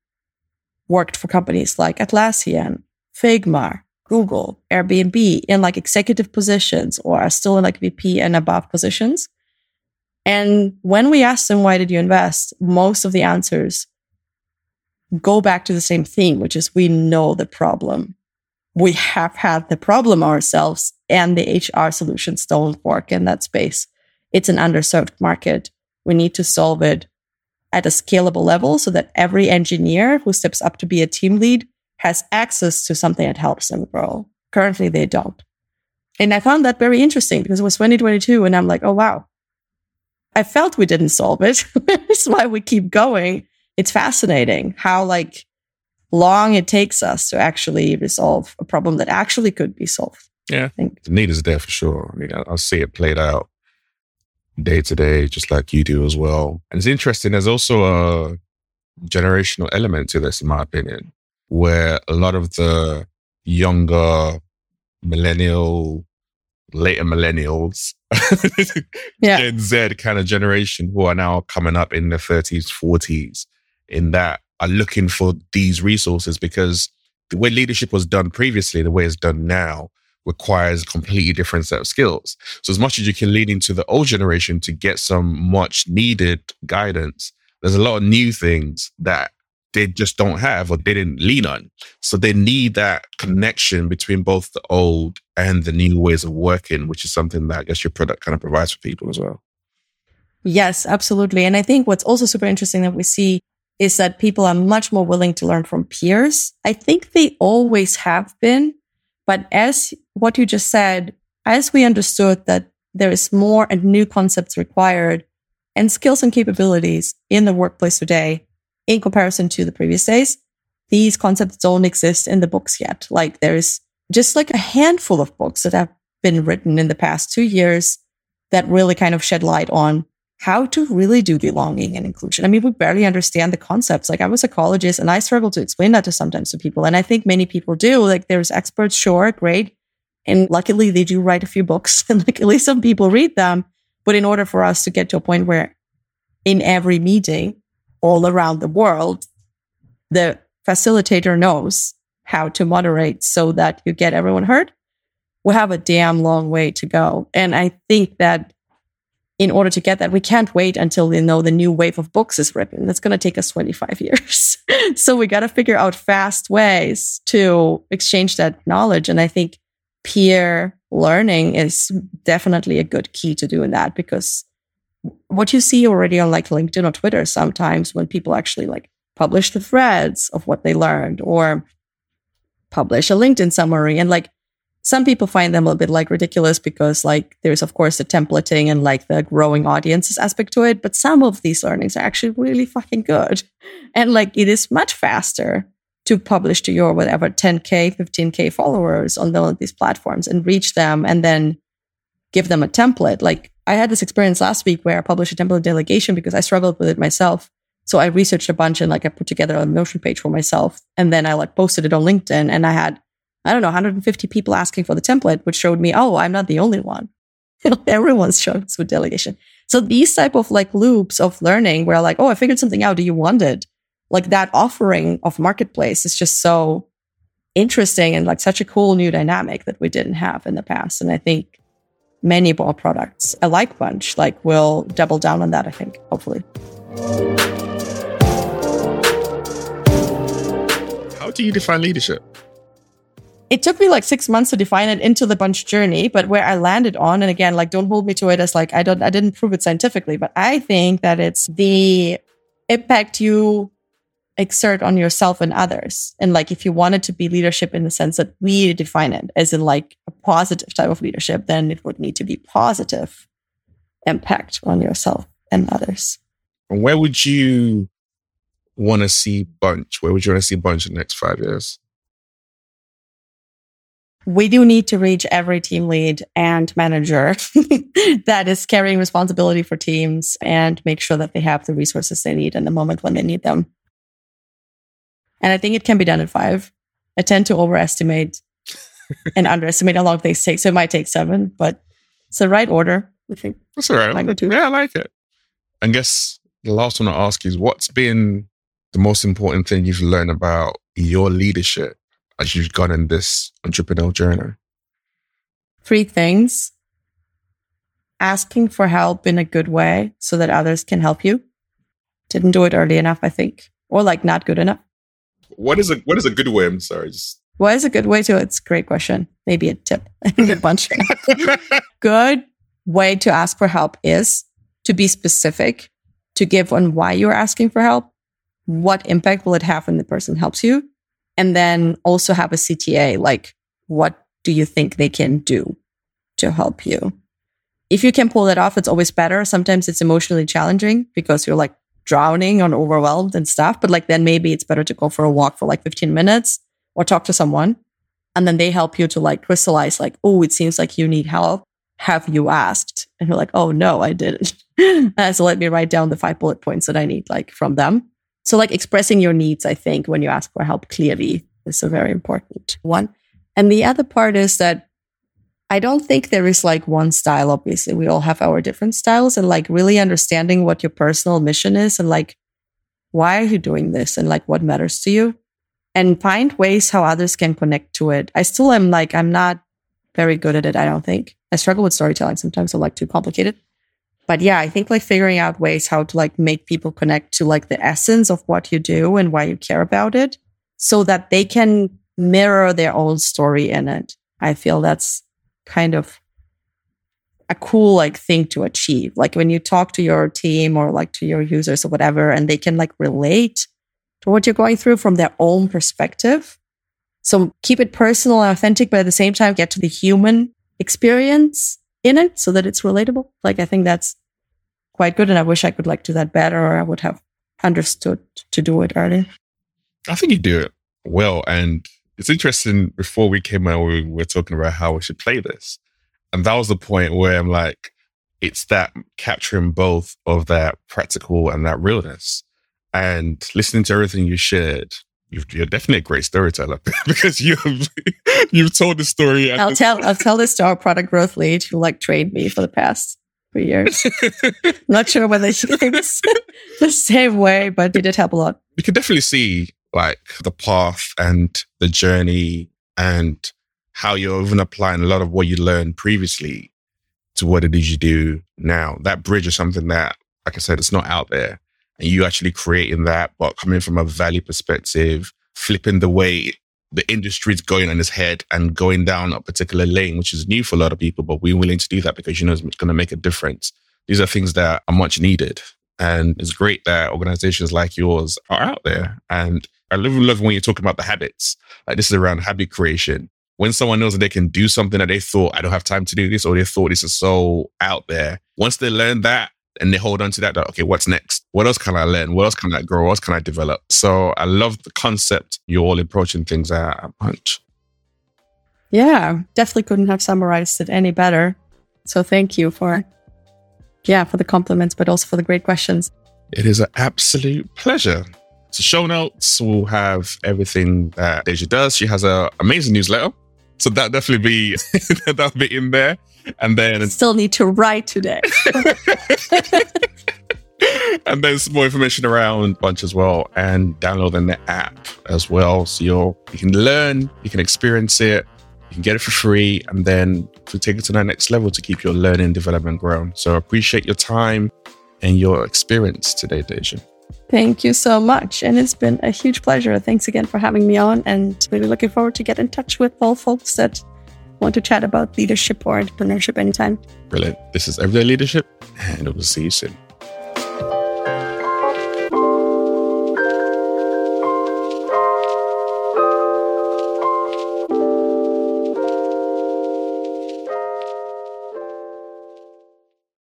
worked for companies like Atlassian, Figma, Google, Airbnb in like executive positions or are still in like VP and above positions. And when we asked them, why did you invest? Most of the answers go back to the same theme, which is we know the problem. We have had the problem ourselves and the HR solutions don't work in that space. It's an underserved market. We need to solve it at a scalable level so that every engineer who steps up to be a team lead has access to something that helps them grow. Currently, they don't. And I found that very interesting because it was 2022 and I'm like, oh, wow. I felt we didn't solve it. That's why we keep going. It's fascinating how like long it takes us to actually resolve a problem that actually could be solved. Yeah. I think the need is there for sure. I mean, I, I see it played out day to day, just like you do as well. And it's interesting. There's also a generational element to this, in my opinion, where a lot of the younger millennial, later millennials, yeah. Gen Z kind of generation who are now coming up in their 30s, 40s, in that are looking for these resources because the way leadership was done previously, the way it's done now, requires a completely different set of skills. So as much as you can lean into the old generation to get some much needed guidance, there's a lot of new things that they just don't have or they didn't lean on. So they need that connection between both the old and the new ways of working, which is something that I guess your product kind of provides for people as well. Yes, absolutely. And I think what's also super interesting that we see is that people are much more willing to learn from peers. I think they always have been, but as what you just said, as we understood that there is more and new concepts required and skills and capabilities in the workplace today in comparison to the previous days, these concepts don't exist in the books yet. Like there's just like a handful of books that have been written in the past two years that really kind of shed light on how to really do belonging and inclusion. I mean, we barely understand the concepts. Like I was a psychologist and I struggle to explain that to sometimes to people. And I think many people do. Like there's experts, sure, great. And luckily they do write a few books and like at least some people read them. But in order for us to get to a point where in every meeting all around the world, the facilitator knows how to moderate so that you get everyone heard, we have a damn long way to go. And I think that in order to get that, we can't wait until we know the new wave of books is written. That's going to take us 25 years. so we got to figure out fast ways to exchange that knowledge. And I think peer learning is definitely a good key to doing that because what you see already on like LinkedIn or Twitter sometimes when people actually like publish the threads of what they learned or publish a LinkedIn summary and like some people find them a bit like ridiculous because like there's of course the templating and like the growing audiences aspect to it but some of these learnings are actually really fucking good. And like it is much faster to publish to your whatever 10k 15k followers on the, these platforms and reach them and then give them a template. Like i had this experience last week where i published a template delegation because i struggled with it myself. So i researched a bunch and like i put together a notion page for myself and then i like posted it on linkedin and i had I don't know, 150 people asking for the template, which showed me, oh, I'm not the only one. Everyone's struggles with delegation. So these type of like loops of learning where like, oh, I figured something out. Do you want it? Like that offering of marketplace is just so interesting and like such a cool new dynamic that we didn't have in the past. And I think many ball products, a like bunch, like will double down on that, I think, hopefully. How do you define leadership? It took me like six months to define it into the bunch journey, but where I landed on, and again, like don't hold me to it as like I don't I didn't prove it scientifically, but I think that it's the impact you exert on yourself and others. And like if you wanted to be leadership in the sense that we define it as in like a positive type of leadership, then it would need to be positive impact on yourself and others. And where would you want to see Bunch? Where would you want to see Bunch in the next five years? We do need to reach every team lead and manager that is carrying responsibility for teams and make sure that they have the resources they need in the moment when they need them. And I think it can be done in five. I tend to overestimate and underestimate how long things take. So it might take seven, but it's the right order. I think. That's all right. Yeah, I like it. I guess the last one I'll ask is what's been the most important thing you've learned about your leadership as you've gone in this entrepreneurial journey? Three things. Asking for help in a good way so that others can help you. Didn't do it early enough, I think, or like not good enough. What is a what is a good way? I'm sorry, just what is a good way to? It's a great question. Maybe a tip. a bunch. good way to ask for help is to be specific to give on why you're asking for help. What impact will it have when the person helps you? And then also have a CTA, like what do you think they can do to help you? If you can pull that off, it's always better. Sometimes it's emotionally challenging because you're like drowning or overwhelmed and stuff. But like then maybe it's better to go for a walk for like 15 minutes or talk to someone. And then they help you to like crystallize, like, oh, it seems like you need help. Have you asked? And you're like, oh no, I didn't. so let me write down the five bullet points that I need like from them. So like expressing your needs, I think, when you ask for help clearly is a very important one. And the other part is that I don't think there is like one style. Obviously, we all have our different styles and like really understanding what your personal mission is and like, why are you doing this and like what matters to you and find ways how others can connect to it. I still am like, I'm not very good at it. I don't think I struggle with storytelling sometimes. I like too complicated. But yeah, I think like figuring out ways how to like make people connect to like the essence of what you do and why you care about it so that they can mirror their own story in it. I feel that's kind of a cool like thing to achieve. Like when you talk to your team or like to your users or whatever, and they can like relate to what you're going through from their own perspective. So keep it personal and authentic, but at the same time, get to the human experience in it so that it's relatable. Like I think that's quite good. And I wish I could like do that better or I would have understood to do it earlier. I think you do it well. And it's interesting. Before we came out, we were talking about how we should play this. And that was the point where I'm like, it's that capturing both of that practical and that realness. And listening to everything you shared, you are definitely a great storyteller because you've you've told the story. I'll tell I'll tell this to our product growth lead who like trained me for the past three years. Not sure whether she thinks the same way, but it did help a lot. You can definitely see like the path and the journey and how you're even applying a lot of what you learned previously to what it is you do now. That bridge is something that, like I said, it's not out there. And you actually creating that, but coming from a value perspective, flipping the way the industry is going on its head and going down a particular lane, which is new for a lot of people, but we're willing to do that because you know it's going to make a difference. These are things that are much needed. And it's great that organizations like yours are out there. And I love, love when you're talking about the habits. Like this is around habit creation. When someone knows that they can do something that they thought, I don't have time to do this, or they thought this is so out there. Once they learn that and they hold on to that, okay, what's next? What else can I learn? What else can I grow? What else can I develop? So I love the concept you're all approaching things at a bunch. Yeah, definitely couldn't have summarized it any better. So thank you for, yeah, for the compliments, but also for the great questions. It is an absolute pleasure. So show notes will have everything that Darja does. She has an amazing newsletter. So that definitely be that'll be in there. And then still need to write today. and there's some more information around Bunch as well and downloading the app as well. So you you can learn, you can experience it, you can get it for free, and then to take it to the next level to keep your learning development growing. So I appreciate your time and your experience today, Darja. Thank you so much. And it's been a huge pleasure. Thanks again for having me on and really looking forward to get in touch with all folks that want to chat about leadership or entrepreneurship anytime. Brilliant. This is Everyday Leadership and we'll see you soon.